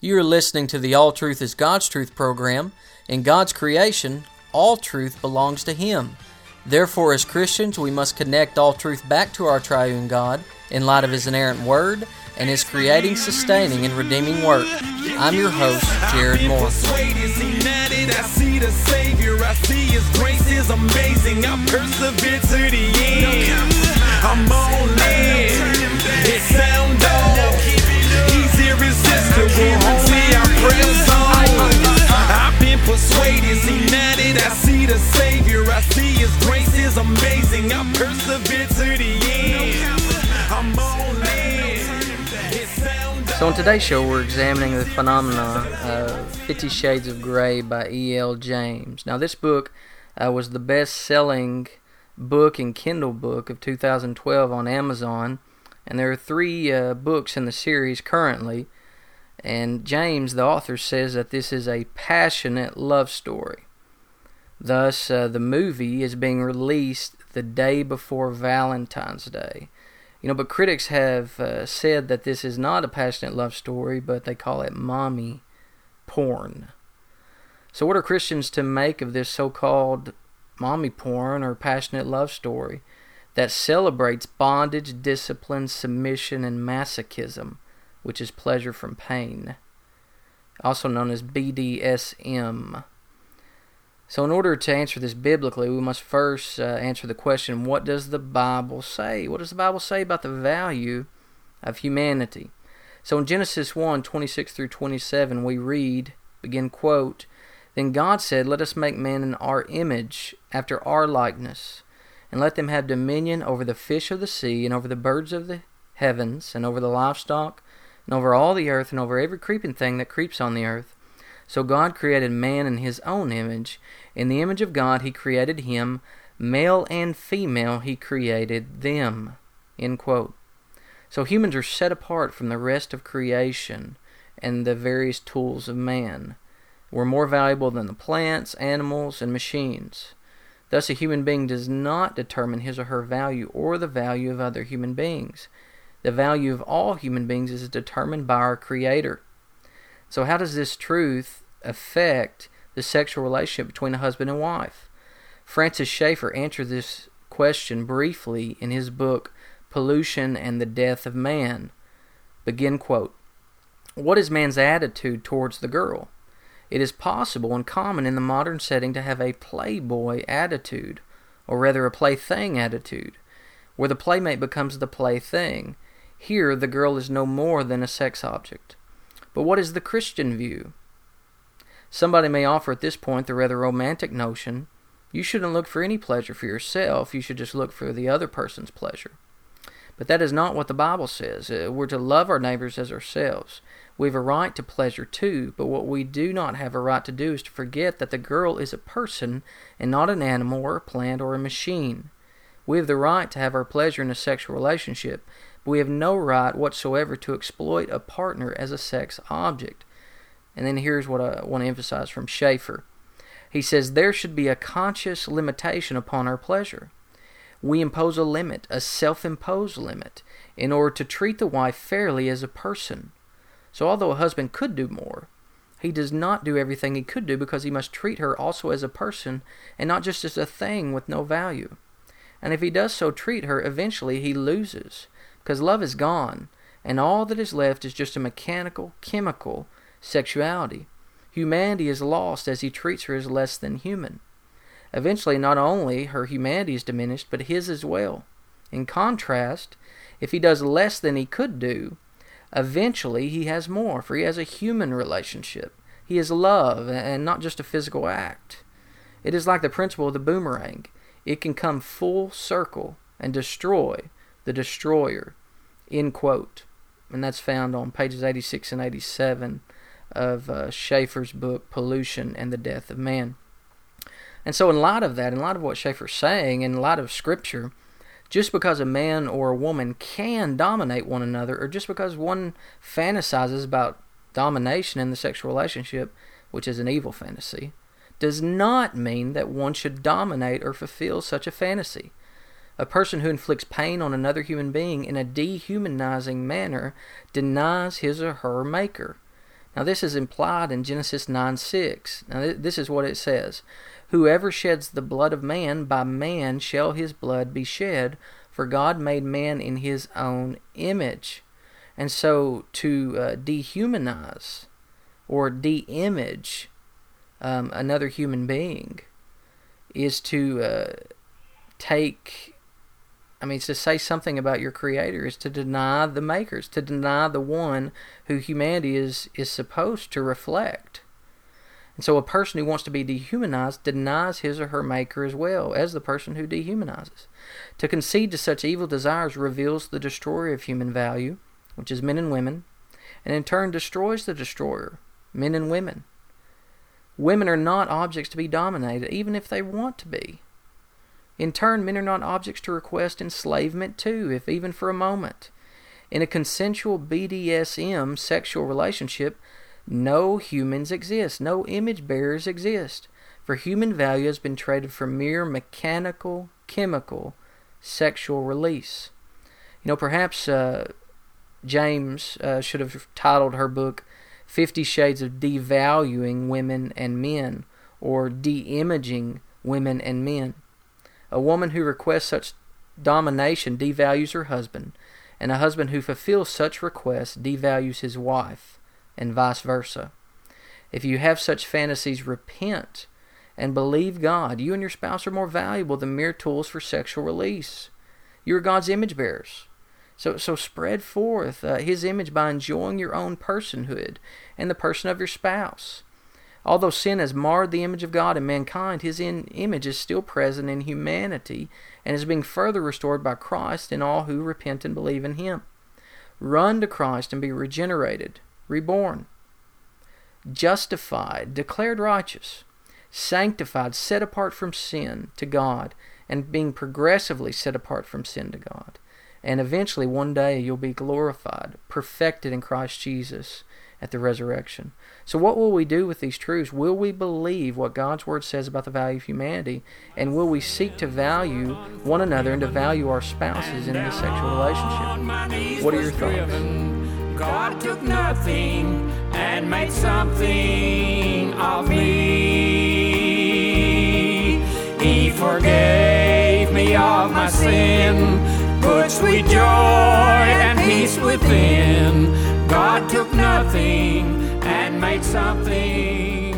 You are listening to the All Truth is God's Truth program. In God's creation, all truth belongs to Him. Therefore, as Christians, we must connect all truth back to our triune God in light of His inerrant Word and His creating, sustaining, and redeeming work. I'm your host, Jared Moore. I see the Savior, I see His grace is amazing. I persevere to the end. I'm on land. It So, in today's show, we're examining the phenomena of Fifty Shades of Grey by E.L. James. Now, this book uh, was the best selling book and Kindle book of 2012 on Amazon, and there are three uh, books in the series currently. And James, the author, says that this is a passionate love story. Thus, uh, the movie is being released the day before Valentine's Day. You know, but critics have uh, said that this is not a passionate love story, but they call it mommy porn. So, what are Christians to make of this so called mommy porn or passionate love story that celebrates bondage, discipline, submission, and masochism, which is pleasure from pain, also known as BDSM? So, in order to answer this biblically, we must first uh, answer the question what does the Bible say? What does the Bible say about the value of humanity? So, in Genesis 1 26 through 27, we read, begin quote, Then God said, Let us make man in our image, after our likeness, and let them have dominion over the fish of the sea, and over the birds of the heavens, and over the livestock, and over all the earth, and over every creeping thing that creeps on the earth. So God created man in his own image. In the image of God he created him. Male and female he created them. End quote. So humans are set apart from the rest of creation and the various tools of man. We're more valuable than the plants, animals, and machines. Thus, a human being does not determine his or her value or the value of other human beings. The value of all human beings is determined by our Creator. So, how does this truth affect the sexual relationship between a husband and wife? Francis Schaeffer answered this question briefly in his book Pollution and the Death of Man. Begin quote. What is man's attitude towards the girl? It is possible and common in the modern setting to have a playboy attitude, or rather a plaything attitude, where the playmate becomes the plaything. Here, the girl is no more than a sex object. But what is the Christian view? Somebody may offer at this point the rather romantic notion you shouldn't look for any pleasure for yourself, you should just look for the other person's pleasure. But that is not what the Bible says. Uh, we're to love our neighbors as ourselves. We have a right to pleasure too, but what we do not have a right to do is to forget that the girl is a person and not an animal or a plant or a machine. We have the right to have our pleasure in a sexual relationship, but we have no right whatsoever to exploit a partner as a sex object. And then here's what I want to emphasize from Schaeffer. He says there should be a conscious limitation upon our pleasure. We impose a limit, a self imposed limit, in order to treat the wife fairly as a person. So, although a husband could do more, he does not do everything he could do because he must treat her also as a person and not just as a thing with no value. And if he does so treat her, eventually he loses because love is gone, and all that is left is just a mechanical, chemical sexuality. Humanity is lost as he treats her as less than human. Eventually, not only her humanity is diminished, but his as well. In contrast, if he does less than he could do, eventually he has more, for he has a human relationship. He has love and not just a physical act. It is like the principle of the boomerang it can come full circle and destroy the destroyer. End quote. And that's found on pages 86 and 87 of uh, Schaeffer's book, Pollution and the Death of Man. And so, in light of that, in light of what Schaeffer's saying, in light of Scripture, just because a man or a woman can dominate one another, or just because one fantasizes about domination in the sexual relationship, which is an evil fantasy, does not mean that one should dominate or fulfill such a fantasy. A person who inflicts pain on another human being in a dehumanizing manner denies his or her maker. Now, this is implied in Genesis 9 6. Now, th- this is what it says Whoever sheds the blood of man, by man shall his blood be shed, for God made man in his own image. And so, to uh, dehumanize or de image um, another human being is to uh, take I mean, to say something about your creator is to deny the makers, to deny the one who humanity is, is supposed to reflect. And so a person who wants to be dehumanized denies his or her maker as well as the person who dehumanizes. To concede to such evil desires reveals the destroyer of human value, which is men and women, and in turn destroys the destroyer, men and women. Women are not objects to be dominated, even if they want to be. In turn, men are not objects to request enslavement to, if even for a moment. In a consensual BDSM sexual relationship, no humans exist, no image bearers exist, for human value has been traded for mere mechanical, chemical, sexual release. You know, perhaps uh, James uh, should have titled her book Fifty Shades of Devaluing Women and Men, or De Imaging Women and Men. A woman who requests such domination devalues her husband, and a husband who fulfills such requests devalues his wife, and vice versa. If you have such fantasies, repent and believe God. You and your spouse are more valuable than mere tools for sexual release. You are God's image bearers. So, so spread forth uh, His image by enjoying your own personhood and the person of your spouse. Although sin has marred the image of God in mankind, his in- image is still present in humanity and is being further restored by Christ in all who repent and believe in him. Run to Christ and be regenerated, reborn, justified, declared righteous, sanctified, set apart from sin to God, and being progressively set apart from sin to God. And eventually, one day, you'll be glorified, perfected in Christ Jesus at the resurrection. So, what will we do with these truths? Will we believe what God's Word says about the value of humanity? And will we seek to value one another and to value our spouses in this sexual relationship? What are your thoughts? God took nothing and made something of me. He forgave me of my sin, put sweet joy and peace within. God took nothing and made something